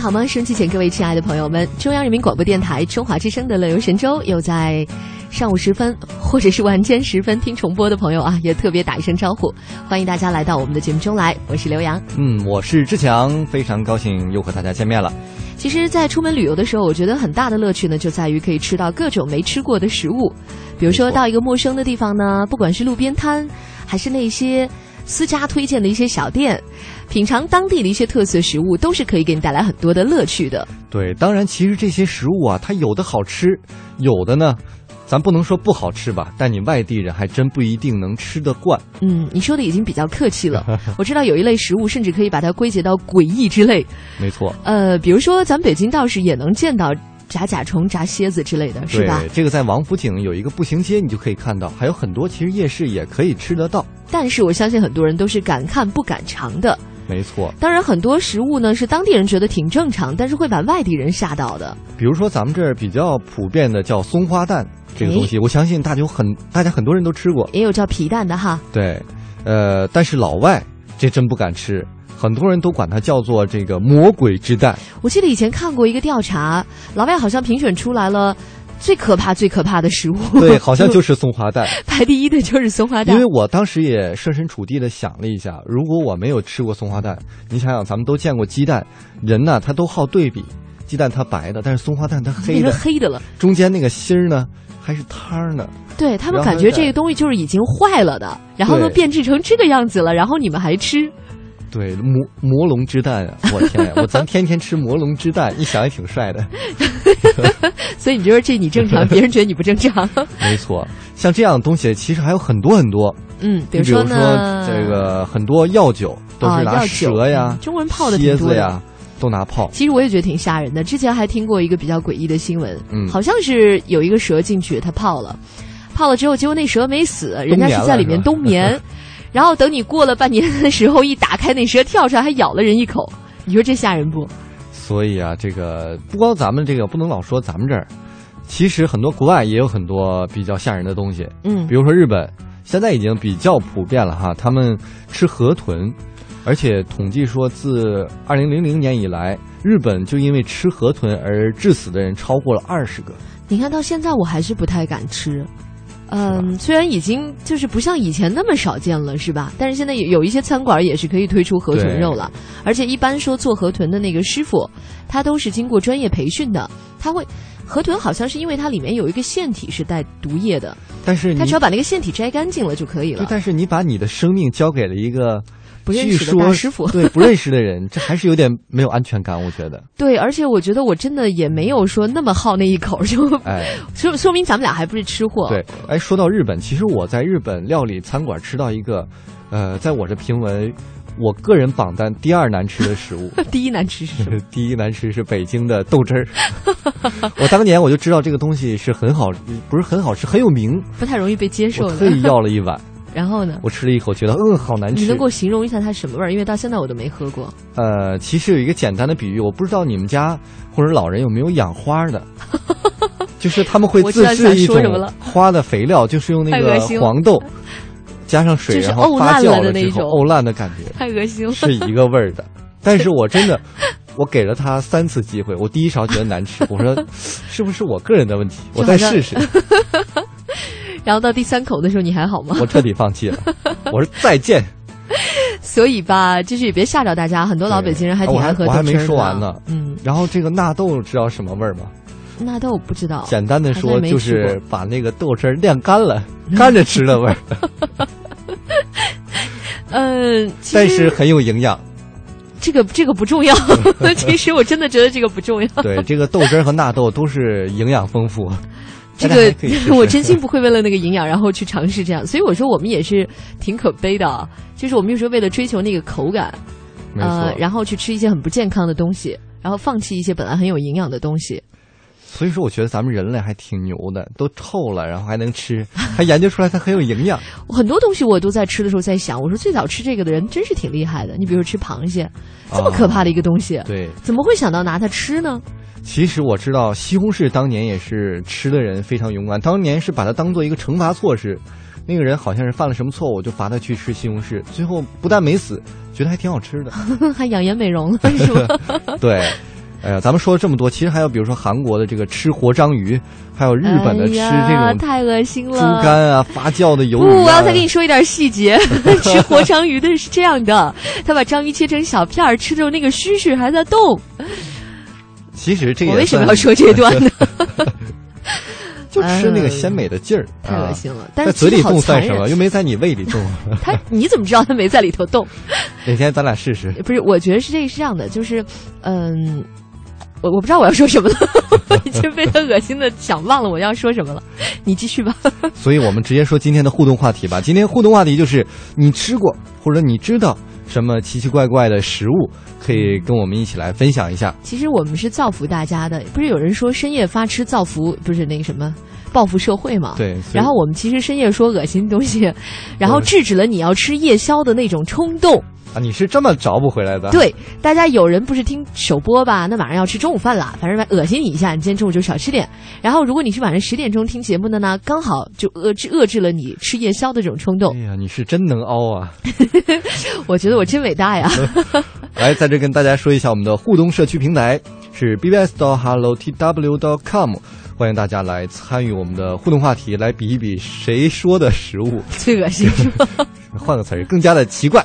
你好吗？收机前各位亲爱的朋友们，中央人民广播电台中华之声的乐游神州又在上午时分或者是晚间时分听重播的朋友啊，也特别打一声招呼，欢迎大家来到我们的节目中来。我是刘洋，嗯，我是志强，非常高兴又和大家见面了。其实，在出门旅游的时候，我觉得很大的乐趣呢，就在于可以吃到各种没吃过的食物，比如说到一个陌生的地方呢，不管是路边摊，还是那些。私家推荐的一些小店，品尝当地的一些特色食物，都是可以给你带来很多的乐趣的。对，当然，其实这些食物啊，它有的好吃，有的呢，咱不能说不好吃吧，但你外地人还真不一定能吃得惯。嗯，你说的已经比较客气了。我知道有一类食物，甚至可以把它归结到诡异之类。没错。呃，比如说咱北京倒是也能见到。炸甲虫、炸蝎子之类的是吧？对，这个在王府井有一个步行街，你就可以看到，还有很多其实夜市也可以吃得到。但是我相信很多人都是敢看不敢尝的。没错。当然，很多食物呢是当地人觉得挺正常，但是会把外地人吓到的。比如说咱们这儿比较普遍的叫松花蛋这个东西，我相信大家很大家很多人都吃过。也有叫皮蛋的哈。对，呃，但是老外这真不敢吃。很多人都管它叫做这个魔鬼之蛋。我记得以前看过一个调查，老外好像评选出来了最可怕、最可怕的食物。对，好像就是松花蛋，排第一的就是松花蛋。因为我当时也设身处地的想了一下，如果我没有吃过松花蛋，你想想，咱们都见过鸡蛋，人呢他都好对比，鸡蛋它白的，但是松花蛋它黑的，黑的了，中间那个芯儿呢还是汤呢。对他们感觉这个东西就是已经坏了的，然后都变质成这个样子了，然后你们还吃。对魔魔龙之蛋啊！我天呀，我咱天天吃魔龙之蛋，一想也挺帅的。所以你觉得这你正常，别人觉得你不正常？没错，像这样的东西其实还有很多很多。嗯，比如说这个很多药酒都是拿蛇呀、中国人泡的蝎子呀都拿泡。其实我也觉得挺吓人的。之前还听过一个比较诡异的新闻，嗯，好像是有一个蛇进去，它泡了，泡了之后，结果那蛇没死，人家是在里面冬眠。然后等你过了半年的时候，一打开那蛇跳出来，还咬了人一口，你说这吓人不？所以啊，这个不光咱们这个不能老说咱们这儿，其实很多国外也有很多比较吓人的东西。嗯，比如说日本，现在已经比较普遍了哈，他们吃河豚，而且统计说自二零零零年以来，日本就因为吃河豚而致死的人超过了二十个。你看到现在我还是不太敢吃。嗯，虽然已经就是不像以前那么少见了，是吧？但是现在有有一些餐馆也是可以推出河豚肉了，而且一般说做河豚的那个师傅，他都是经过专业培训的。他会河豚好像是因为它里面有一个腺体是带毒液的，但是他只要把那个腺体摘干净了就可以了。但是你把你的生命交给了一个。不认识的大师傅，对不认识的人，这还是有点没有安全感，我觉得。对，而且我觉得我真的也没有说那么好那一口，就哎，说说明咱们俩还不是吃货。对，哎，说到日本，其实我在日本料理餐馆吃到一个，呃，在我这评为我个人榜单第二难吃的食物。第一难吃是什么？第一难吃是北京的豆汁儿。我当年我就知道这个东西是很好，不是很好吃，很有名，不太容易被接受的。特意要了一碗。然后呢？我吃了一口，觉得嗯，好难吃。你能给我形容一下它什么味儿？因为到现在我都没喝过。呃，其实有一个简单的比喻，我不知道你们家或者老人有没有养花的，就是他们会自制一种花的肥料，就是用那个黄豆加上水，然后发酵了之后沤烂的感觉，太恶心了，是一个味儿的。但是我真的，我给了他三次机会，我第一勺觉得难吃，我说 是不是我个人的问题？我再试试。然后到第三口的时候，你还好吗？我彻底放弃了，我说再见。所以吧，就是也别吓着大家，很多老北京人还挺爱喝我还没说完呢。嗯。然后这个纳豆知道什么味儿吗？纳豆不知道。简单的说，就是把那个豆汁儿晾干了，干着吃的味儿。嗯，但是很有营养。这个这个不重要，其实我真的觉得这个不重要。对，这个豆汁儿和纳豆都是营养丰富。这个 我真心不会为了那个营养然后去尝试这样。所以我说我们也是挺可悲的啊，就是我们有时候为了追求那个口感，呃，然后去吃一些很不健康的东西，然后放弃一些本来很有营养的东西。所以说，我觉得咱们人类还挺牛的，都臭了，然后还能吃，还研究出来它很有营养。很多东西我都在吃的时候在想，我说最早吃这个的人真是挺厉害的。你比如说吃螃蟹，这么可怕的一个东西，对，怎么会想到拿它吃呢？其实我知道西红柿当年也是吃的人非常勇敢，当年是把它当做一个惩罚措施。那个人好像是犯了什么错误，就罚他去吃西红柿，最后不但没死，觉得还挺好吃的，还养颜美容了，是吧？对。哎呀，咱们说了这么多，其实还有比如说韩国的这个吃活章鱼，还有日本的吃这种太恶心了，猪肝啊，发酵的鱿鱼。不，我要再跟你说一点细节。吃活章鱼的是这样的，他把章鱼切成小片儿，吃之后那个须须还在动。其实这个我为什么要说这段呢？就吃那个鲜美的劲儿，太恶心了。但是嘴里动算什么？又没在你胃里动。他你怎么知道他没在里头动？哪天咱俩试试？不是，我觉得是这个是这样的，就是嗯。我我不知道我要说什么了，已经被他恶心的想忘了我要说什么了。你继续吧。所以我们直接说今天的互动话题吧。今天互动话题就是你吃过或者你知道什么奇奇怪怪的食物，可以跟我们一起来分享一下。其实我们是造福大家的，不是有人说深夜发吃造福，不是那个什么报复社会嘛？对。然后我们其实深夜说恶心东西，然后制止了你要吃夜宵的那种冲动。啊，你是这么找不回来的？对，大家有人不是听首播吧？那晚上要吃中午饭了，反正恶心你一下，你今天中午就少吃点。然后，如果你是晚上十点钟听节目的呢，刚好就遏制遏制了你吃夜宵的这种冲动。哎呀，你是真能凹啊！我觉得我真伟大呀！来，在这跟大家说一下，我们的互动社区平台是 bbs 到 hello tw dot com，欢迎大家来参与我们的互动话题，来比一比谁说的食物最恶心。换个词儿，更加的奇怪。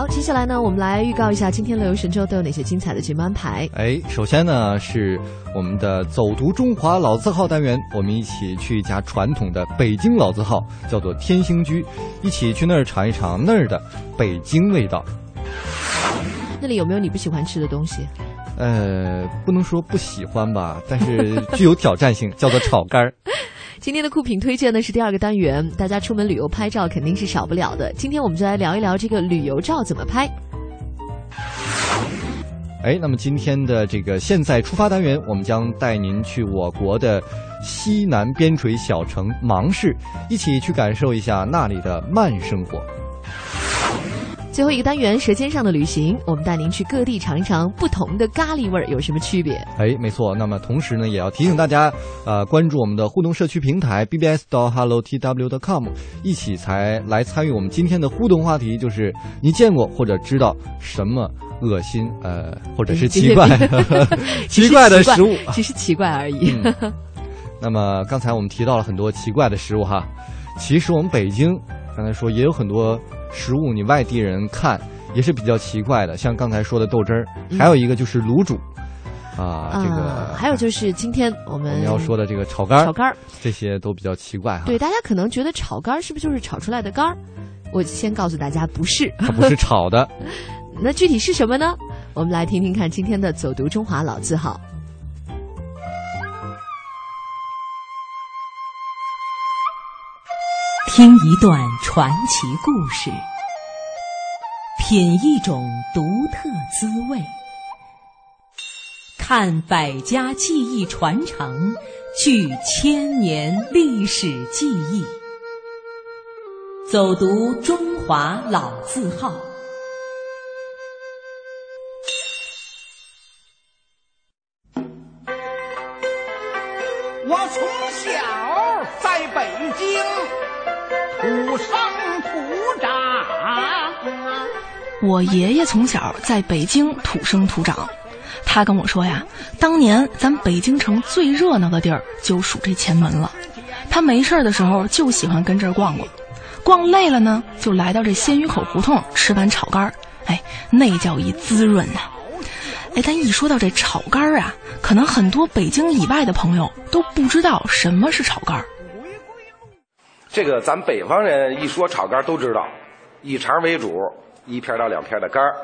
好，接下来呢，我们来预告一下今天乐游神州都有哪些精彩的节目安排。哎，首先呢是我们的走读中华老字号单元，我们一起去一家传统的北京老字号，叫做天兴居，一起去那儿尝一尝那儿的北京味道。那里有没有你不喜欢吃的东西？呃，不能说不喜欢吧，但是具有挑战性，叫做炒肝儿。今天的酷品推荐呢是第二个单元，大家出门旅游拍照肯定是少不了的。今天我们就来聊一聊这个旅游照怎么拍。哎，那么今天的这个现在出发单元，我们将带您去我国的西南边陲小城芒市，一起去感受一下那里的慢生活。最后一个单元《舌尖上的旅行》，我们带您去各地尝一尝不同的咖喱味儿有什么区别。哎，没错。那么同时呢，也要提醒大家，呃，关注我们的互动社区平台 bbs 到 hello tw dot com，一起才来参与我们今天的互动话题，就是你见过或者知道什么恶心呃，或者是奇怪 奇怪的食物，只是奇怪而已。那么刚才我们提到了很多奇怪的食物哈，其实我们北京刚才说也有很多。食物，你外地人看也是比较奇怪的，像刚才说的豆汁儿，还有一个就是卤煮，啊，这个还有就是今天我们要说的这个炒肝儿，炒肝儿这些都比较奇怪哈。对，大家可能觉得炒肝儿是不是就是炒出来的肝儿？我先告诉大家，不是，它不是炒的。那具体是什么呢？我们来听听看今天的走读中华老字号。听一段传奇故事，品一种独特滋味，看百家技艺传承，聚千年历史记忆。走读中华老字号。我从小在北京我爷爷从小在北京土生土长，他跟我说呀，当年咱北京城最热闹的地儿就属这前门了。他没事的时候就喜欢跟这儿逛逛。逛累了呢，就来到这鲜鱼口胡同吃碗炒肝儿，哎，那叫一滋润呐！哎，但一说到这炒肝儿啊，可能很多北京以外的朋友都不知道什么是炒肝儿。这个咱北方人一说炒肝儿都知道，以肠为主，一片到两片的肝儿，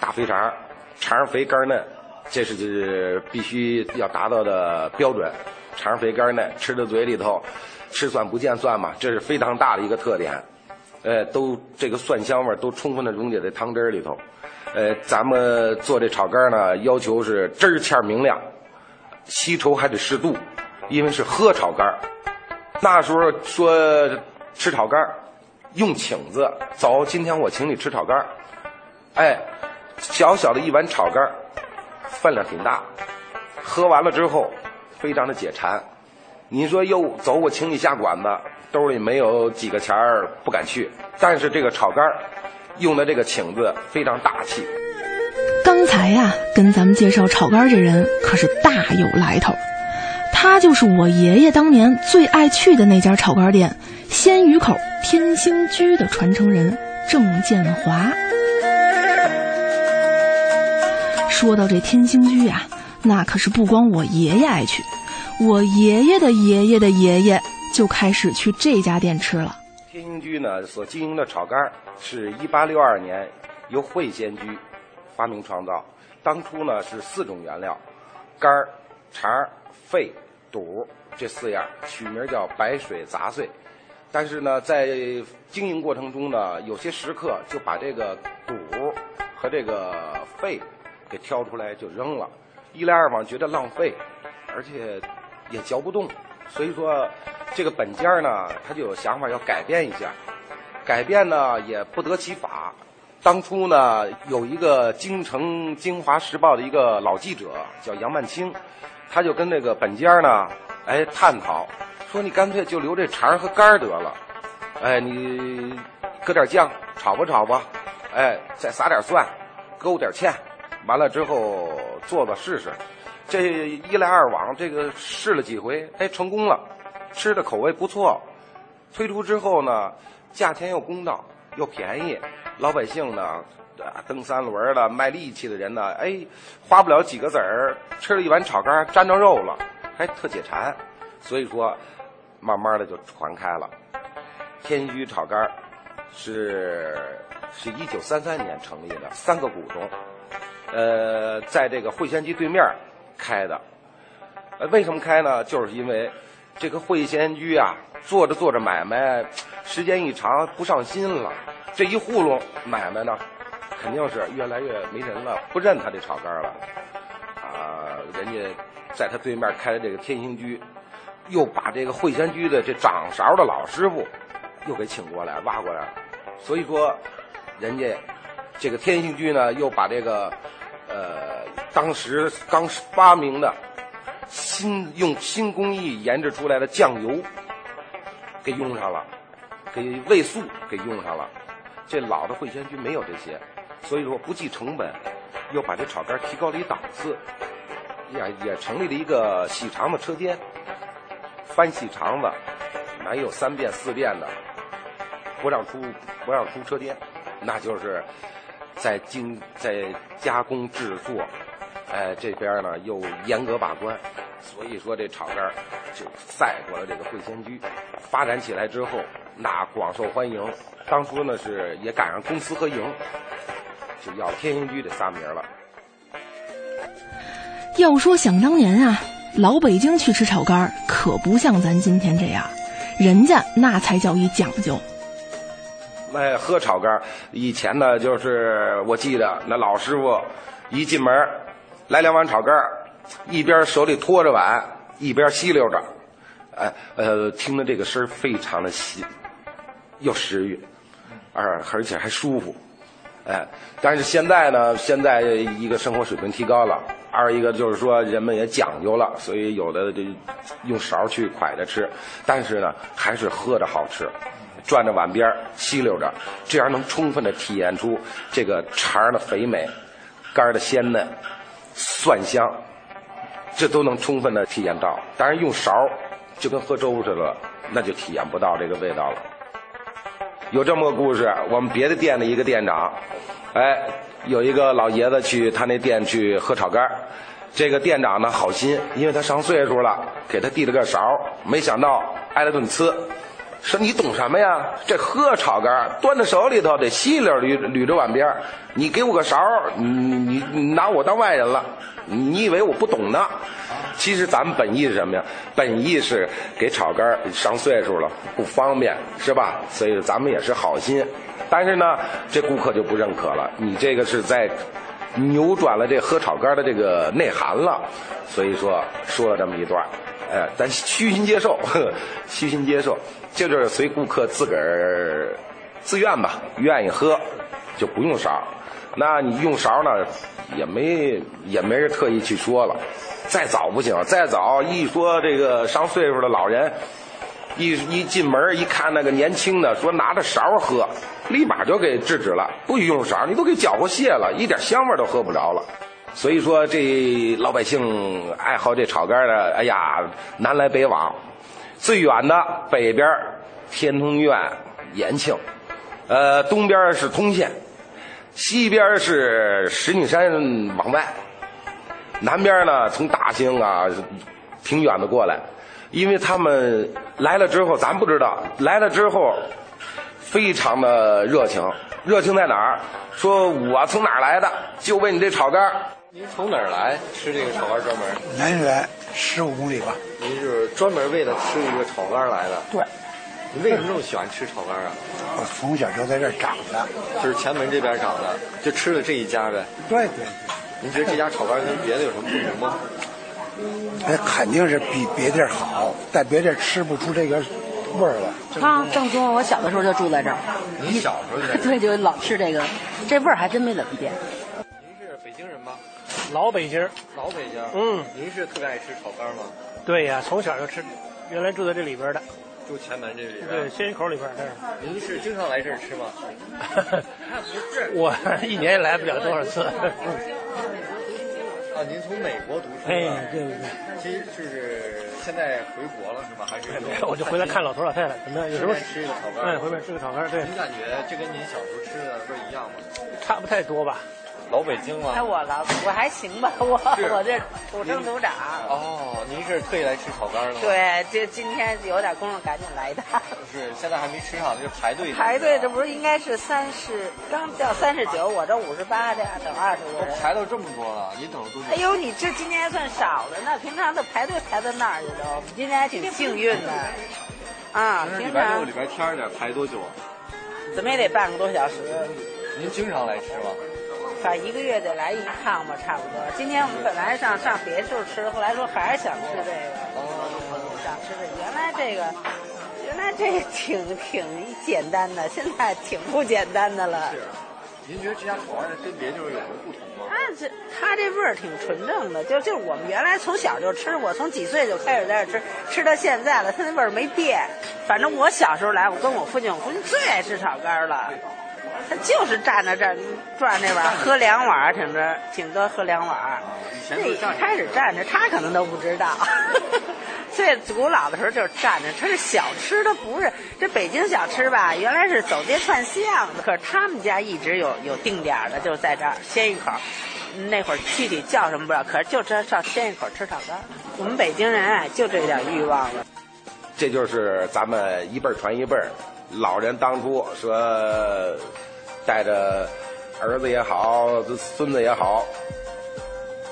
大肥肠，肠肥肝嫩，这是必须要达到的标准。肠肥肝嫩，吃到嘴里头。吃蒜不见蒜嘛，这是非常大的一个特点，呃，都这个蒜香味都充分的溶解在汤汁里头，呃，咱们做这炒肝呢，要求是汁儿欠明亮，稀稠还得适度，因为是喝炒肝那时候说吃炒肝用请字，走，今天我请你吃炒肝哎，小小的一碗炒肝分量挺大，喝完了之后，非常的解馋。你说又走，我请你下馆子，兜里没有几个钱儿，不敢去。但是这个炒肝儿用的这个请字非常大气。刚才呀，跟咱们介绍炒肝这人可是大有来头，他就是我爷爷当年最爱去的那家炒肝店——鲜鱼口天兴居的传承人郑建华。说到这天兴居呀，那可是不光我爷爷爱去。我爷爷的爷爷的爷爷就开始去这家店吃了。天兴居呢所经营的炒肝是一八六二年由会仙居发明创造。当初呢是四种原料，肝、肠、肺、肚这四样，取名叫白水杂碎。但是呢在经营过程中呢，有些食客就把这个肚和这个肺给挑出来就扔了，一来二往觉得浪费，而且。也嚼不动，所以说这个本家呢，他就有想法要改变一下。改变呢也不得其法。当初呢，有一个京城《京华时报》的一个老记者叫杨曼青，他就跟那个本家呢，哎探讨，说你干脆就留这肠和肝得了，哎你搁点酱炒吧炒吧，哎再撒点蒜，勾点芡，完了之后做做试试。这一来二往，这个试了几回，哎，成功了，吃的口味不错。推出之后呢，价钱又公道又便宜，老百姓呢，蹬三轮的、卖力气的人呢，哎，花不了几个子儿，吃了一碗炒肝，沾着肉了，还特解馋。所以说，慢慢的就传开了。天居炒肝是是一九三三年成立的，三个股东，呃，在这个会仙居对面。开的，呃，为什么开呢？就是因为这个会仙居啊，做着做着买卖，时间一长不上心了，这一糊弄买卖呢，肯定是越来越没人了，不认他这炒肝了，啊，人家在他对面开的这个天兴居，又把这个会仙居的这掌勺的老师傅又给请过来挖过来了，所以说，人家这个天兴居呢，又把这个，呃。当时刚发明的新用新工艺研制出来的酱油给用上了，给味素给用上了。这老的会仙居没有这些，所以说不计成本，又把这炒肝提高了一档次，也也成立了一个洗肠子车间，翻洗肠子，没有三遍四遍的，不让出不让出车间，那就是在精在加工制作。哎，这边呢又严格把关，所以说这炒肝就赛过了这个会仙居，发展起来之后那广受欢迎。当初呢是也赶上公私合营，就要天兴居这仨名了。要说想当年啊，老北京去吃炒肝可不像咱今天这样，人家那才叫一讲究。那喝炒肝以前呢就是我记得那老师傅一进门。来两碗炒肝一边手里托着碗，一边吸溜着，哎，呃，听着这个声非常的细，有食欲，而而且还舒服。哎，但是现在呢，现在一个生活水平提高了，二一个就是说人们也讲究了，所以有的就用勺去蒯着吃，但是呢，还是喝着好吃，转着碗边吸溜着，这样能充分的体验出这个肠的肥美，肝的鲜嫩，蒜香，这都能充分的体验到。但是用勺就跟喝粥似的，那就体验不到这个味道了。有这么个故事，我们别的店的一个店长，哎，有一个老爷子去他那店去喝炒肝这个店长呢好心，因为他上岁数了，给他递了个勺，没想到挨了顿呲，说你懂什么呀？这喝炒肝端在手里头得细溜捋捋着碗边你给我个勺，你你拿我当外人了，你以为我不懂呢？其实咱们本意是什么呀？本意是给炒肝上岁数了不方便是吧？所以咱们也是好心，但是呢，这顾客就不认可了。你这个是在扭转了这喝炒肝的这个内涵了，所以说说了这么一段，哎，咱虚心接受，虚心接受，这就是随顾客自个儿自愿吧，愿意喝就不用勺。那你用勺呢，也没也没人特意去说了。再早不行，再早一说这个上岁数的老人，一一进门一看那个年轻的，说拿着勺喝，立马就给制止了，不许用勺，你都给搅和泄了，一点香味都喝不着了。所以说这老百姓爱好这炒肝的，哎呀，南来北往，最远的北边天通苑、延庆，呃，东边是通县，西边是石景山往外。南边呢，从大兴啊，挺远的过来，因为他们来了之后，咱不知道来了之后，非常的热情。热情在哪儿？说我从哪儿来的，就为你这炒肝。您从哪儿来吃这个炒肝专门？南园十五公里吧。您是专门为了吃一个炒肝来的？对。你为什么这么喜欢吃炒肝啊？我从小就在这儿长的，就是前门这边长的，就吃了这一家呗。对对对。您觉得这家炒肝跟别的有什么不同吗？那肯定是比别地儿好，在别地儿吃不出这个味儿来。啊，正宗！我小的时候就住在这儿。您小时候就 对，就老吃这个，这味儿还真没怎么变。您是北京人吗？老北京。老北京。嗯。您是特别爱吃炒肝吗？对呀，从小就吃，原来住在这里边的。住前门这里边。对，鲜鱼口里边。您是经常来这儿吃吗？我一年也来不了多少次。啊，您从美国读书？哎，对对对。其实就是现在回国了是吧？还是？我就回来看老头老太太，怎么样？有时候吃一个炒肝？哎，回来吃个炒肝。对。您感觉这跟您小时候吃的味一样吗？差不太多吧。老北京吗？哎，我老我还行吧，我 我这土生土长。哦，您是特意来吃炒肝的吗？对，这今天有点功夫，赶紧来的。是，现在还没吃上，就排队。排队，这不是应该是三十，刚叫三十九，我这五十八的，等二十多人。排到这么多了，您等了多久？哎呦，你这今天还算少的呢，平常都排队排到那儿去都。今天还挺幸运的。啊，平常。礼拜六、礼拜天得，排多久？怎么也得半个多小时。您经常来吃吗？反正一个月得来一趟吧，差不多。今天我们本来上上别处吃，后来说还是想吃这个，想吃这个。原来这个，原来这个挺挺简单的，现在挺不简单的了。是，您觉得这家炒肝跟别地方有什么不同吗？它这它这味儿挺纯正的，就就我们原来从小就吃，我从几岁就开始在这吃，吃到现在了，它那味儿没变。反正我小时候来，我跟我父亲，我父亲最爱吃炒肝了。他就是站在这儿转那碗，喝两碗，挺着挺多喝两碗。那一开始站着，他可能都不知道。最古老的时候就是站着，他是小吃，他不是这北京小吃吧？原来是走街串巷的，可是他们家一直有有定点的，就是在这儿鲜一口。那会儿具体叫什么不知道，可是就知道上鲜一口吃炒肝。我们北京人啊，就这点欲望了。这就是咱们一辈传一辈老人当初说。带着儿子也好，孙子也好，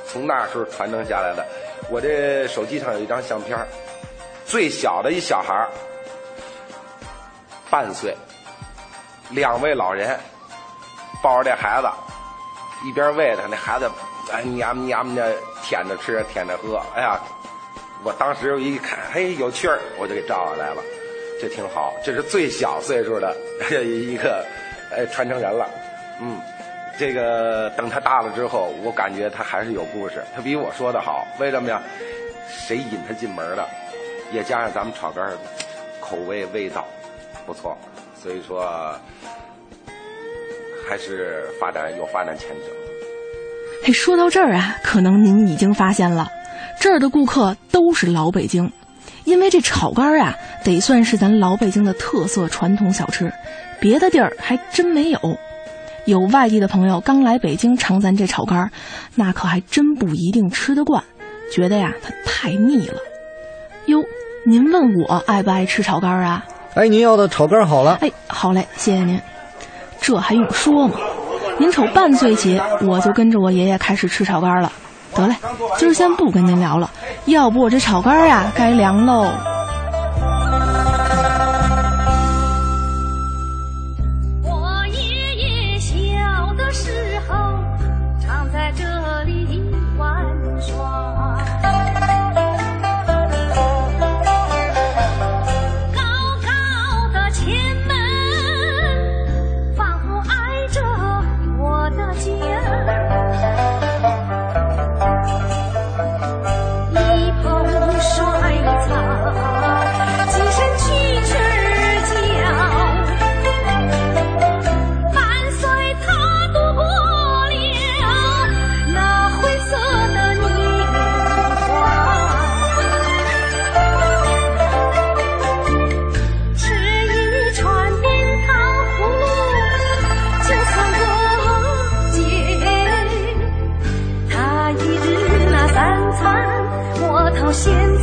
从那时候传承下来的。我这手机上有一张相片最小的一小孩半岁，两位老人抱着这孩子，一边喂他，那孩子哎喵喵的舔着吃，舔着喝。哎呀，我当时一看，嘿，有趣儿，我就给照下来了。这挺好，这是最小岁数的 一个呃传承人了。嗯，这个等他大了之后，我感觉他还是有故事，他比我说的好。为什么呀？谁引他进门的？也加上咱们炒肝口味味道不错，所以说还是发展有发展前景。嘿，说到这儿啊，可能您已经发现了，这儿的顾客都是老北京，因为这炒肝啊，得算是咱老北京的特色传统小吃，别的地儿还真没有。有外地的朋友刚来北京尝咱这炒肝，那可还真不一定吃得惯，觉得呀它太腻了。哟，您问我爱不爱吃炒肝啊？哎，您要的炒肝好了。哎，好嘞，谢谢您。这还用说吗？您瞅，半岁起我就跟着我爷爷开始吃炒肝了。得嘞，今儿先不跟您聊了，要不我这炒肝儿呀该凉喽。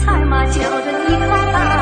海马叫着，你快来。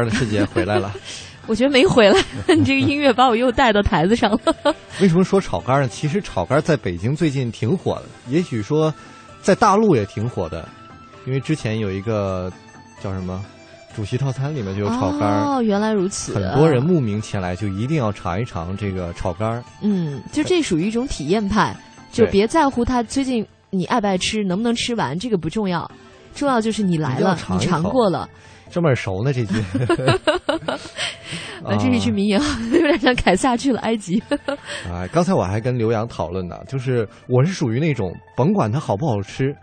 们从炒肝的师姐回来了。我觉得没回来，你 这个音乐把我又带到台子上了。为什么说炒肝呢？其实炒肝在北京最近挺火的，也许说在大陆也挺火的，因为之前有一个叫什么主席套餐里面就有炒肝。哦，原来如此。很多人慕名前来，就一定要尝一尝这个炒肝。嗯，就这属于一种体验派，就别在乎他最近你爱不爱吃，能不能吃完，这个不重要，重要就是你来了，你尝过了。这么耳熟呢？这句，啊，这是一句名言，有点像凯撒去了埃及。啊，刚才我还跟刘洋讨论呢，就是我是属于那种甭管它好不好吃，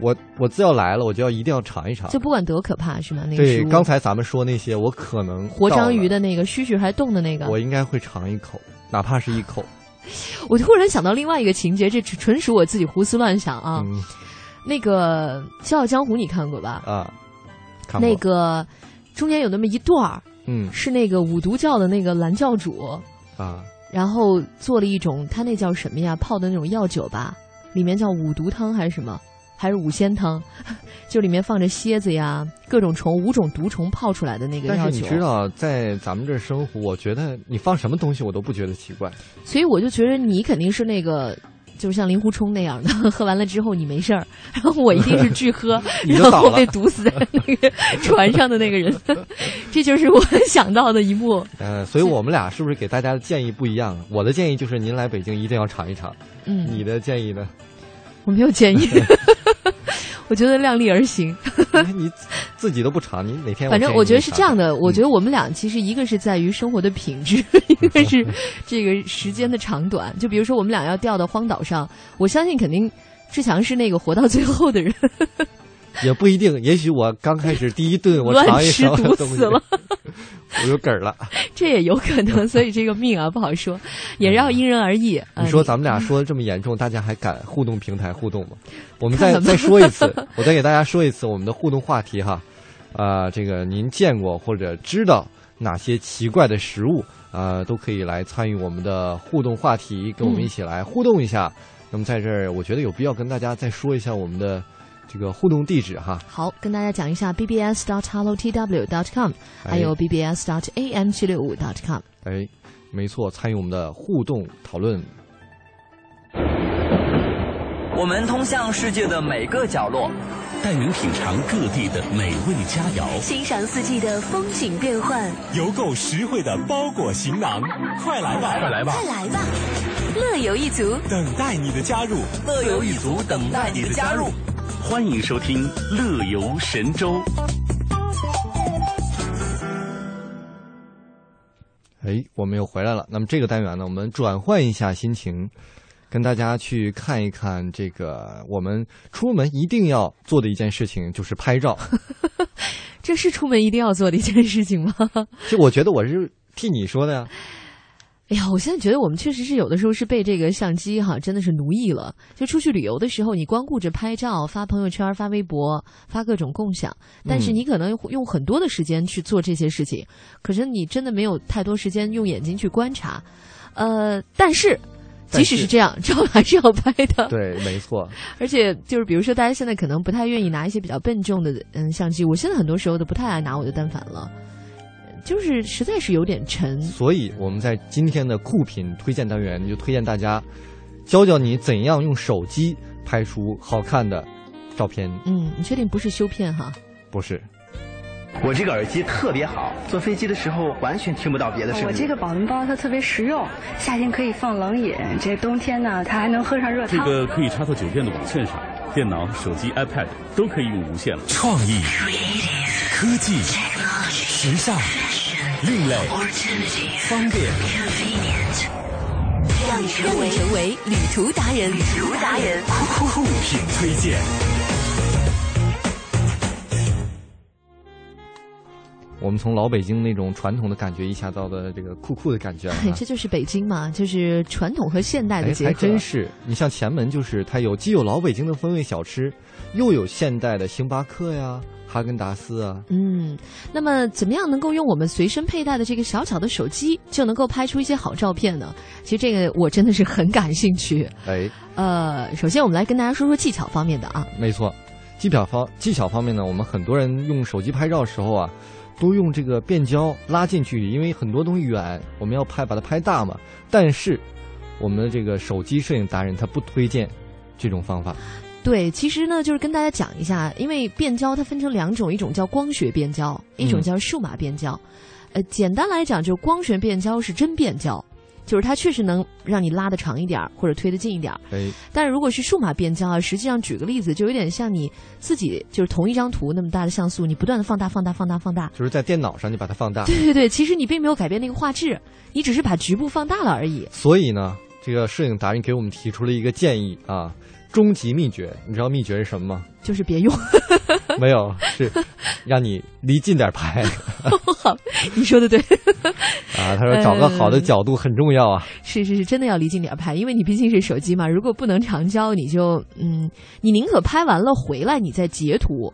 我我只要来了，我就要一定要尝一尝，就不管多可怕是吗？那个对，刚才咱们说那些，我可能活章鱼的那个须须还动的那个，我应该会尝一口，哪怕是一口。我突然想到另外一个情节，这纯属我自己胡思乱想啊。那个《笑傲江湖》你看过吧？啊。那个中间有那么一段儿，嗯，是那个五毒教的那个蓝教主啊，然后做了一种他那叫什么呀？泡的那种药酒吧，里面叫五毒汤还是什么？还是五仙汤？就里面放着蝎子呀，各种虫，五种毒虫泡出来的那个药酒。但是你知道，在咱们这儿生活，我觉得你放什么东西我都不觉得奇怪。所以我就觉得你肯定是那个。就是像令狐冲那样的，喝完了之后你没事儿，然 后我一定是拒喝，然后被毒死在那个船上的那个人，这就是我想到的一幕。呃，所以我们俩是不是给大家的建议不一样？我的建议就是您来北京一定要尝一尝。嗯，你的建议呢？我没有建议。我觉得量力而行。你自己都不尝，你哪天？反正我觉得是这样的。我觉得我们俩其实一个是在于生活的品质，一个是 这个时间的长短。就比如说我们俩要调到荒岛上，我相信肯定志强是那个活到最后的人。也不一定，也许我刚开始第一顿我尝一尝，毒死了，我 有梗儿了。这也有可能，所以这个命啊不好说，也要因人而异。你说咱们俩说的这么严重，大家还敢互动平台互动吗？我们再再说一次，我再给大家说一次我们的互动话题哈。啊，这个您见过或者知道哪些奇怪的食物啊，都可以来参与我们的互动话题，跟我们一起来互动一下。那么在这儿，我觉得有必要跟大家再说一下我们的。这个互动地址哈，好，跟大家讲一下 bbs dot hello tw dot com，还有 bbs dot am 七六五 dot com。哎，没错，参与我们的互动讨论。我们通向世界的每个角落，带您品尝各地的美味佳肴，欣赏四季的风景变换，邮购实惠的包裹行囊。快来吧，快来吧，快来吧！乐游一族等待你的加入，乐游一族等待你的加入。欢迎收听《乐游神州》。哎，我们又回来了。那么这个单元呢，我们转换一下心情，跟大家去看一看这个我们出门一定要做的一件事情，就是拍照。这是出门一定要做的一件事情吗？就我觉得我是替你说的呀。哎呀，我现在觉得我们确实是有的时候是被这个相机哈，真的是奴役了。就出去旅游的时候，你光顾着拍照、发朋友圈、发微博、发各种共享，但是你可能用很多的时间去做这些事情，可是你真的没有太多时间用眼睛去观察。呃，但是即使是这样，照还是要拍的。对，没错。而且就是比如说，大家现在可能不太愿意拿一些比较笨重的嗯相机，我现在很多时候都不太爱拿我的单反了。就是实在是有点沉，所以我们在今天的酷品推荐单元就推荐大家，教教你怎样用手机拍出好看的照片。嗯，你确定不是修片哈？不是，我这个耳机特别好，坐飞机的时候完全听不到别的声音。我这个保温包它特别实用，夏天可以放冷饮，这冬天呢它还能喝上热汤。这个可以插到酒店的网线上，电脑、手机、iPad 都可以用无线了。创意、科技、时尚。另类，方便，让你成为成为旅途达人，旅途达人，酷品推荐。我们从老北京那种传统的感觉，一下到了这个酷酷的感觉。这就是北京嘛，就是传统和现代的结合。还真是，你像前门，就是它有既有老北京的风味小吃，又有现代的星巴克呀。哈根达斯啊，嗯，那么怎么样能够用我们随身佩戴的这个小巧的手机就能够拍出一些好照片呢？其实这个我真的是很感兴趣。哎，呃，首先我们来跟大家说说技巧方面的啊。没错，技巧方技巧方面呢，我们很多人用手机拍照时候啊，都用这个变焦拉近距离，因为很多东西远，我们要拍把它拍大嘛。但是我们的这个手机摄影达人他不推荐这种方法。对，其实呢，就是跟大家讲一下，因为变焦它分成两种，一种叫光学变焦，一种叫数码变焦。呃，简单来讲，就是光学变焦是真变焦，就是它确实能让你拉的长一点或者推得近一点哎，但是如果是数码变焦啊，实际上举个例子，就有点像你自己就是同一张图那么大的像素，你不断的放大、放大、放大、放大，就是在电脑上你把它放大。对对对，其实你并没有改变那个画质，你只是把局部放大了而已。所以呢，这个摄影达人给我们提出了一个建议啊。终极秘诀，你知道秘诀是什么吗？就是别用，没有是让你离近点拍。好，你说的对。啊，他说找个好的角度很重要啊。是是是，真的要离近点拍，因为你毕竟是手机嘛。如果不能长焦，你就嗯，你宁可拍完了回来，你再截图。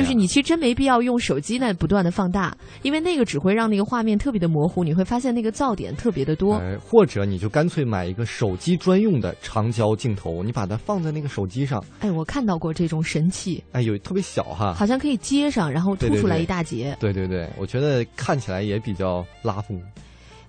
就是你其实真没必要用手机呢不断的放大，因为那个只会让那个画面特别的模糊，你会发现那个噪点特别的多。哎，或者你就干脆买一个手机专用的长焦镜头，你把它放在那个手机上。哎，我看到过这种神器。哎，有特别小哈，好像可以接上，然后凸出来一大截。对对对，我觉得看起来也比较拉风。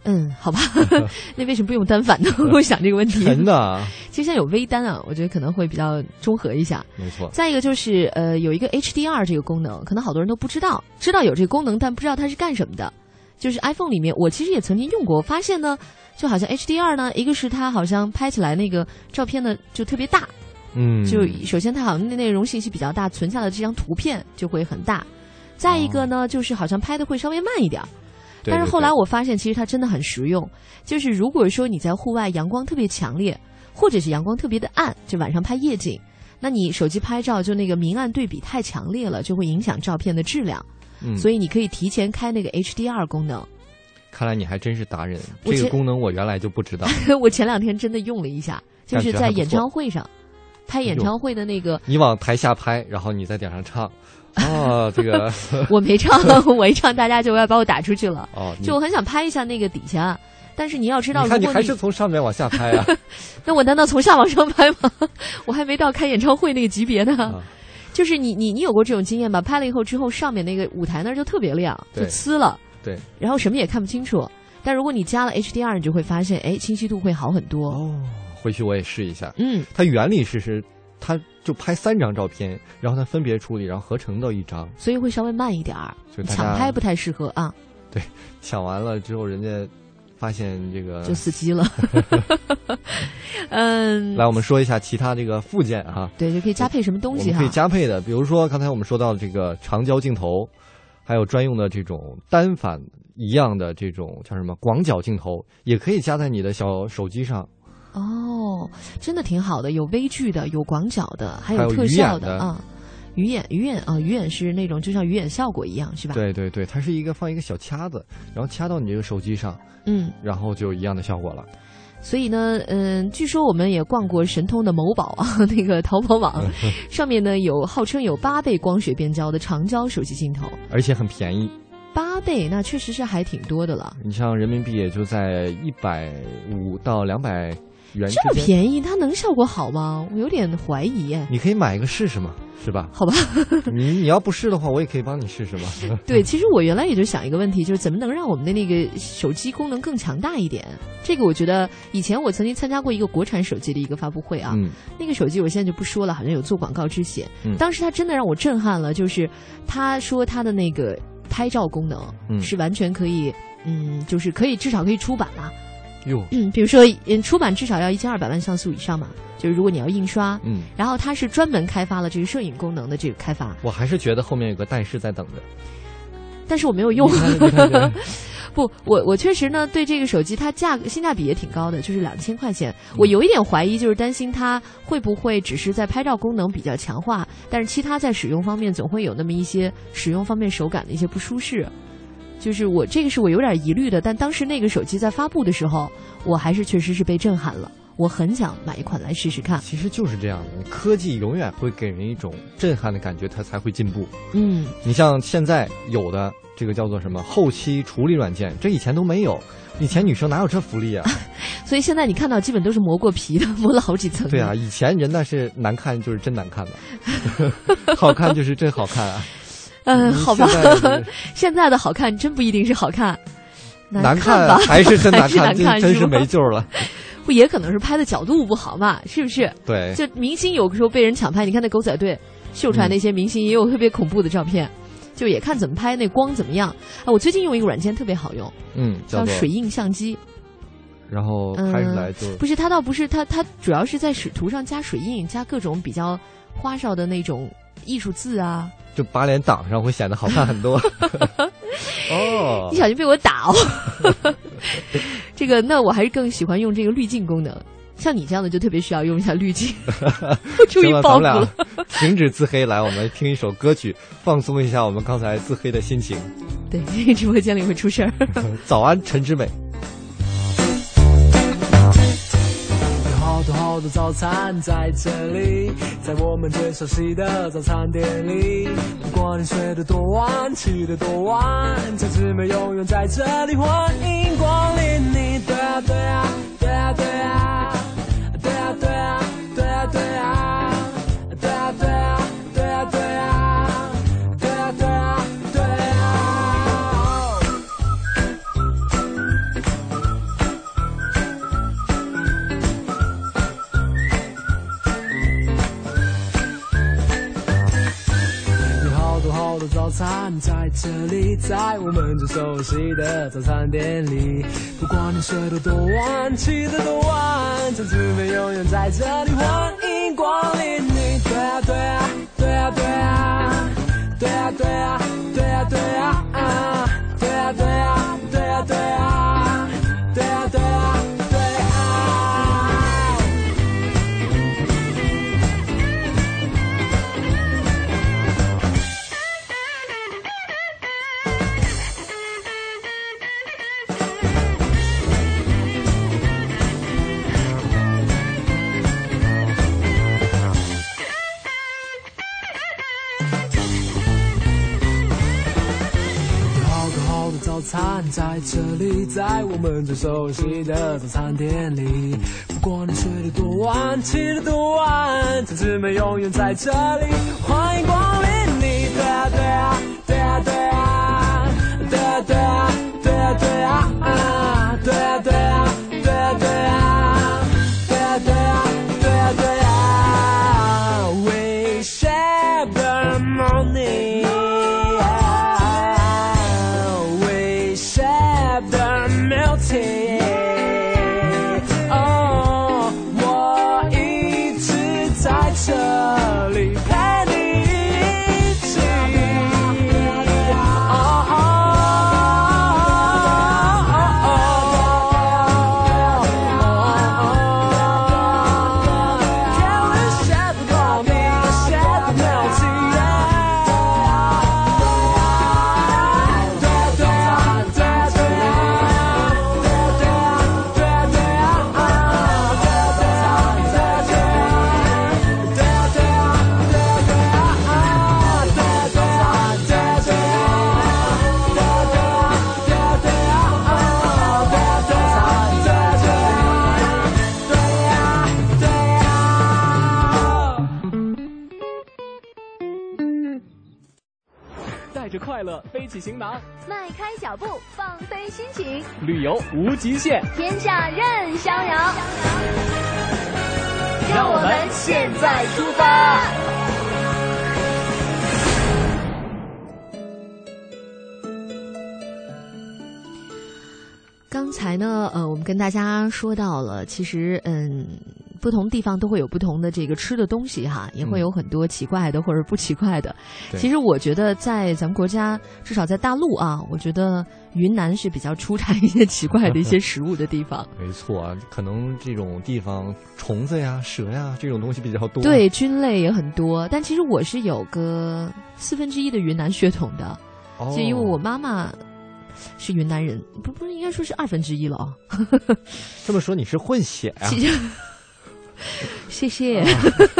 嗯，好吧，那为什么不用单反呢？我想这个问题。真的，其实现在有微单啊，我觉得可能会比较中和一下。没错。再一个就是呃，有一个 HDR 这个功能，可能好多人都不知道，知道有这个功能，但不知道它是干什么的。就是 iPhone 里面，我其实也曾经用过，发现呢，就好像 HDR 呢，一个是它好像拍起来那个照片呢就特别大，嗯，就首先它好像内容信息比较大，存下的这张图片就会很大。再一个呢，就是好像拍的会稍微慢一点。但是后来我发现，其实它真的很实用。就是如果说你在户外阳光特别强烈，或者是阳光特别的暗，就晚上拍夜景，那你手机拍照就那个明暗对比太强烈了，就会影响照片的质量。嗯，所以你可以提前开那个 HDR 功能。看来你还真是达人，这个功能我原来就不知道。我前两天真的用了一下，就是在演唱会上拍演唱会的那个。你往台下拍，然后你在顶上唱。哦，这个 我没唱，我一唱大家就要把我打出去了。哦，就我很想拍一下那个底下，但是你要知道，你看你还是从上面往下拍啊？那我难道从下往上拍吗？我还没到开演唱会那个级别呢。就是你你你有过这种经验吧？拍了以后之后，上面那个舞台那儿就特别亮，就呲了。对。然后什么也看不清楚。但如果你加了 HDR，你就会发现，哎，清晰度会好很多。哦，回去我也试一下。嗯。它原理是是。他就拍三张照片，然后它分别处理，然后合成到一张，所以会稍微慢一点儿。抢拍不太适合啊。对，抢完了之后，人家发现这个就死机了。嗯，来，我们说一下其他这个附件哈。对，就可以加配什么东西哈？可以加配的，比如说刚才我们说到的这个长焦镜头，还有专用的这种单反一样的这种叫什么广角镜头，也可以加在你的小手机上。哦，真的挺好的，有微距的，有广角的，还有特效的啊。鱼眼，鱼眼啊，鱼眼是那种就像鱼眼效果一样，是吧？对对对，它是一个放一个小卡子，然后掐到你这个手机上，嗯，然后就一样的效果了。所以呢，嗯，据说我们也逛过神通的某宝啊，那个淘宝网 上面呢有号称有八倍光学变焦的长焦手机镜头，而且很便宜。八倍，那确实是还挺多的了。你像人民币也就在一百五到两百。这么便宜，它能效果好吗？我有点怀疑。你可以买一个试试嘛，是吧？好吧，你你要不试的话，我也可以帮你试试嘛。对，其实我原来也就想一个问题，就是怎么能让我们的那个手机功能更强大一点？这个我觉得以前我曾经参加过一个国产手机的一个发布会啊，那个手机我现在就不说了，好像有做广告之嫌。当时它真的让我震撼了，就是他说他的那个拍照功能是完全可以，嗯，就是可以至少可以出版了。哟，嗯，比如说，嗯，出版至少要一千二百万像素以上嘛，就是如果你要印刷，嗯，然后它是专门开发了这个摄影功能的这个开发。我还是觉得后面有个但是在等着，但是我没有用。不，我我确实呢，对这个手机它价格性价比也挺高的，就是两千块钱。我有一点怀疑，就是担心它会不会只是在拍照功能比较强化，但是其他在使用方面总会有那么一些使用方面手感的一些不舒适。就是我这个是我有点疑虑的，但当时那个手机在发布的时候，我还是确实是被震撼了。我很想买一款来试试看。其实就是这样的，科技永远会给人一种震撼的感觉，它才会进步。嗯，你像现在有的这个叫做什么后期处理软件，这以前都没有。以前女生哪有这福利啊？所以现在你看到基本都是磨过皮的，磨了好几层。对啊，以前人那是难看就是真难看的，好看就是真好看啊。嗯，好吧，现在的好看真不一定是好看，难看吧？还是真 难看，真是没救了。不也可能是拍的角度不好嘛？是不是？对，就明星有时候被人抢拍，你看那狗仔队秀出来那些明星也有特别恐怖的照片，就也看怎么拍，那光怎么样啊？我最近用一个软件特别好用，嗯，叫水印相机。然后拍出来就不是它倒不是它它主要是在水图上加水印，加各种比较花哨的那种艺术字啊。就把脸挡上会显得好看很多。哦，你小心被我打哦。这个，那我还是更喜欢用这个滤镜功能。像你这样的就特别需要用一下滤镜。注意报复了。停止自黑，来，我们听一首歌曲，放松一下我们刚才自黑的心情。对，直播间里会出事儿。早安，陈之美。好的早餐在这里，在我们最熟悉的早餐店里。不管你睡得多晚，起得多晚，陈志美永远在这里，欢迎光临你。对啊对啊对啊对啊站在这里，在我们最熟悉的早餐店里。不管你睡得多晚，起得多晚，粉丝们永远在这里欢迎光临。你对啊对啊对啊对啊，对啊对啊对啊对啊，对啊对啊对啊对啊。餐在这里，在我们最熟悉的早餐店里。不管你睡得多晚，起得多晚，陈志美永远在这里，欢迎光临乐背起行囊，迈开脚步，放飞心情，旅游无极限，天下任逍遥。让我们现在出发。刚才呢，呃，我们跟大家说到了，其实，嗯，不同地方都会有不同的这个吃的东西哈，也会有很多奇怪的或者不奇怪的。对其实我觉得，在咱们国家，至少在大陆啊，我觉得云南是比较出产一些奇怪的一些食物的地方。没错啊，可能这种地方虫子呀、蛇呀这种东西比较多。对，菌类也很多，但其实我是有个四分之一的云南血统的，哦就因为我妈妈是云南人，不不是应该说是二分之一了啊。这么说你是混血啊？谢谢。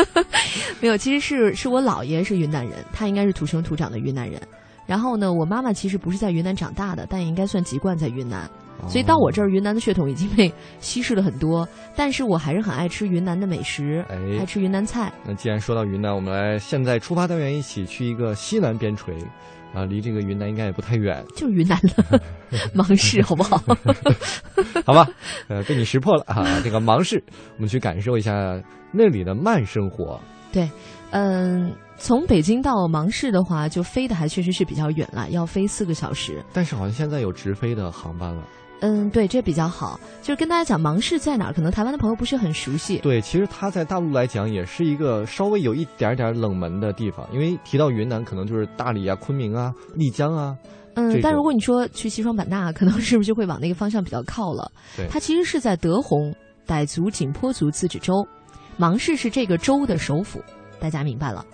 没有，其实是是我姥爷是云南人，他应该是土生土长的云南人。然后呢，我妈妈其实不是在云南长大的，但也应该算籍贯在云南。所以到我这儿，云南的血统已经被稀释了很多。但是我还是很爱吃云南的美食，爱吃云南菜。那既然说到云南，我们来现在出发单元一起去一个西南边陲，啊，离这个云南应该也不太远，就是云南的 芒市，好不好？好吧，呃，被你识破了啊！这个芒市，我们去感受一下那里的慢生活。对，嗯。从北京到芒市的话，就飞的还确实是比较远了，要飞四个小时。但是好像现在有直飞的航班了。嗯，对，这比较好。就是跟大家讲芒市在哪儿，可能台湾的朋友不是很熟悉。对，其实它在大陆来讲也是一个稍微有一点点冷门的地方，因为提到云南，可能就是大理啊、昆明啊、丽江啊。嗯，但如果你说去西双版纳，可能是不是就会往那个方向比较靠了？对，它其实是在德宏傣族景颇族自治州，芒市是这个州的首府，大家明白了。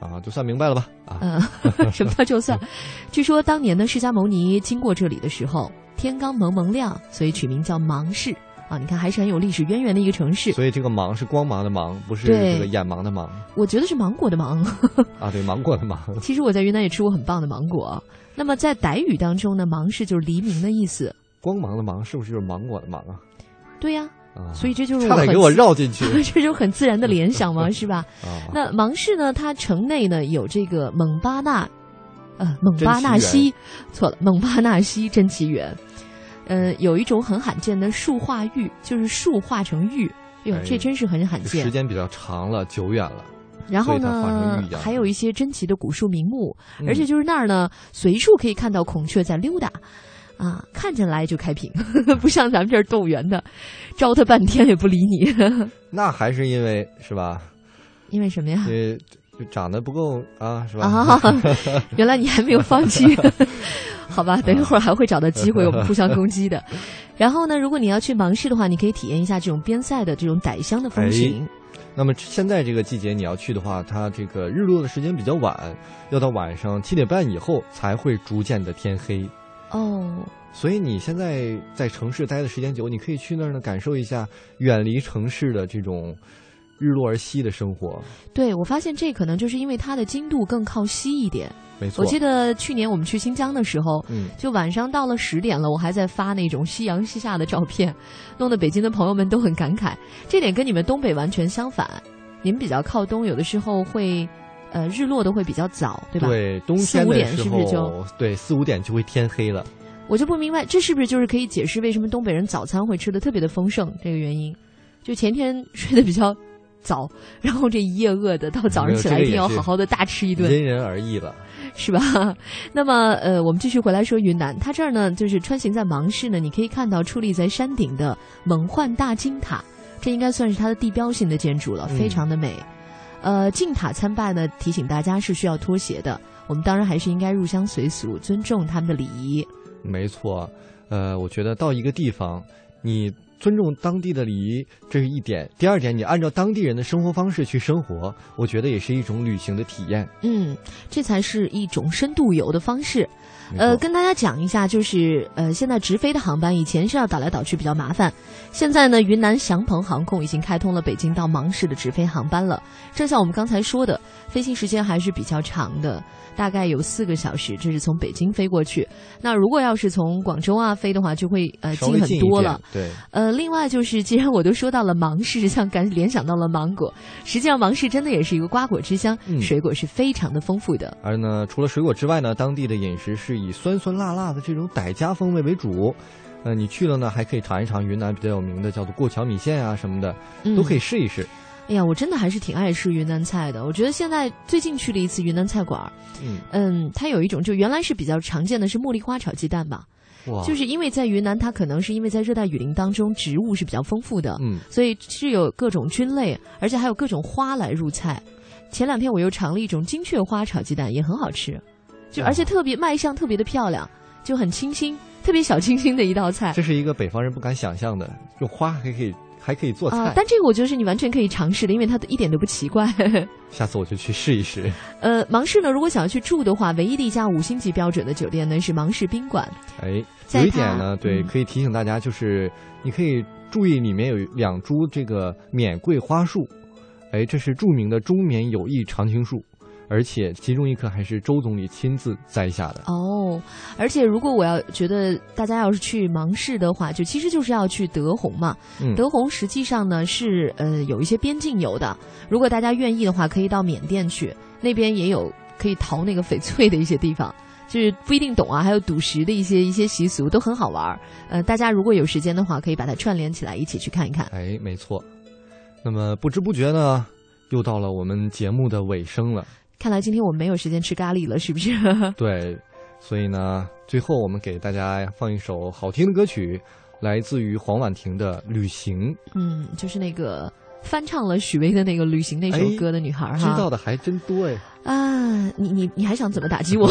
啊，就算明白了吧？啊，嗯，什么叫就算？据说当年呢，释迦牟尼经过这里的时候，天刚蒙蒙亮，所以取名叫芒市。啊，你看还是很有历史渊源的一个城市。所以这个芒是光芒的芒，不是这个眼盲的盲。我觉得是芒果的芒。啊，对，芒果的芒。其实我在云南也吃过很棒的芒果。那么在傣语当中呢，芒市就是黎明的意思。光芒的芒是不是就是芒果的芒啊？对呀。所以这就是差点给我绕进去，这就很自然的联想嘛，是吧？那芒市呢？它城内呢有这个蒙巴纳，呃，蒙巴纳西，错了，蒙巴纳西真奇园，呃，有一种很罕见的树化玉，就是树化成玉，呦，这真是很罕见。时间比较长了，久远了。然后呢，还有一些珍奇的古树名木，而且就是那儿呢，随处可以看到孔雀在溜达。啊，看见来就开屏，不像咱们这儿动物园的，招它半天也不理你。那还是因为是吧？因为什么呀？因为长得不够啊，是吧？啊，原来你还没有放弃，好吧？等一会儿还会找到机会，我们互相攻击的。然后呢，如果你要去芒市的话，你可以体验一下这种边塞的这种傣乡的风情。那么现在这个季节你要去的话，它这个日落的时间比较晚，要到晚上七点半以后才会逐渐的天黑。哦，所以你现在在城市待的时间久，你可以去那儿呢，感受一下远离城市的这种日落而息的生活。对，我发现这可能就是因为它的经度更靠西一点。没错，我记得去年我们去新疆的时候，嗯，就晚上到了十点了，我还在发那种夕阳西下的照片，弄得北京的朋友们都很感慨。这点跟你们东北完全相反，你们比较靠东，有的时候会。呃，日落的会比较早，对吧？对，冬天的时候，对四五点就会天黑了。我就不明白，这是不是就是可以解释为什么东北人早餐会吃的特别的丰盛这个原因？就前天 睡得比较早，然后这一夜饿的，到早上起来一定要好好的大吃一顿。因人而异了，是吧？那么，呃，我们继续回来说云南，它这儿呢，就是穿行在芒市呢，你可以看到矗立在山顶的蒙焕大金塔，这应该算是它的地标性的建筑了，非常的美。呃，进塔参拜呢，提醒大家是需要脱鞋的。我们当然还是应该入乡随俗，尊重他们的礼仪。没错，呃，我觉得到一个地方，你尊重当地的礼仪，这是一点。第二点，你按照当地人的生活方式去生活，我觉得也是一种旅行的体验。嗯，这才是一种深度游的方式。呃，跟大家讲一下，就是呃，现在直飞的航班以前是要倒来倒去比较麻烦，现在呢，云南祥鹏航空已经开通了北京到芒市的直飞航班了。正像我们刚才说的，飞行时间还是比较长的。大概有四个小时，这是从北京飞过去。那如果要是从广州啊飞的话，就会呃近很多了。对。呃，另外就是，既然我都说到了芒市，像感联想到了芒果，实际上芒市真的也是一个瓜果之乡，水果是非常的丰富的。而呢，除了水果之外呢，当地的饮食是以酸酸辣辣的这种傣家风味为主。呃，你去了呢，还可以尝一尝云南比较有名的叫做过桥米线啊什么的，都可以试一试。哎呀，我真的还是挺爱吃云南菜的。我觉得现在最近去了一次云南菜馆，嗯嗯，它有一种就原来是比较常见的是茉莉花炒鸡蛋吧，哇，就是因为在云南，它可能是因为在热带雨林当中植物是比较丰富的，嗯，所以是有各种菌类，而且还有各种花来入菜。前两天我又尝了一种金雀花炒鸡蛋，也很好吃，就而且特别卖相特别的漂亮，就很清新，特别小清新的一道菜。这是一个北方人不敢想象的，用花还可以。还可以做菜。但这个我觉得是你完全可以尝试的，因为它一点都不奇怪。下次我就去试一试。呃，芒市呢，如果想要去住的话，唯一的一家五星级标准的酒店呢是芒市宾馆。哎，有一点呢，对，可以提醒大家，就是你可以注意里面有两株这个缅桂花树。哎，这是著名的中缅友谊常青树，而且其中一颗还是周总理亲自栽下的。哦，而且如果我要觉得大家要是去芒市的话，就其实就是要去德宏嘛。嗯，德宏实际上呢是呃有一些边境游的，如果大家愿意的话，可以到缅甸去，那边也有可以淘那个翡翠的一些地方，就是不一定懂啊，还有赌石的一些一些习俗都很好玩。呃，大家如果有时间的话，可以把它串联起来一起去看一看。哎，没错。那么不知不觉呢，又到了我们节目的尾声了。看来今天我们没有时间吃咖喱了，是不是？对，所以呢，最后我们给大家放一首好听的歌曲，来自于黄婉婷的《旅行》。嗯，就是那个。翻唱了许巍的那个《旅行》那首歌的女孩哈，知道的还真多哎！啊，你你你还想怎么打击我？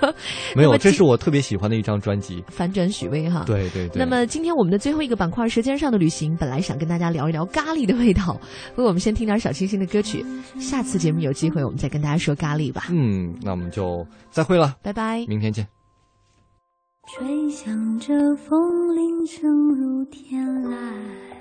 没有，这是我特别喜欢的一张专辑。反转许巍哈，对对对。那么今天我们的最后一个板块《舌尖上的旅行》，本来想跟大家聊一聊咖喱的味道，不过我们先听点小清新的歌曲。下次节目有机会我们再跟大家说咖喱吧。嗯，那我们就再会了，拜拜，明天见。吹响着风铃声如天籁。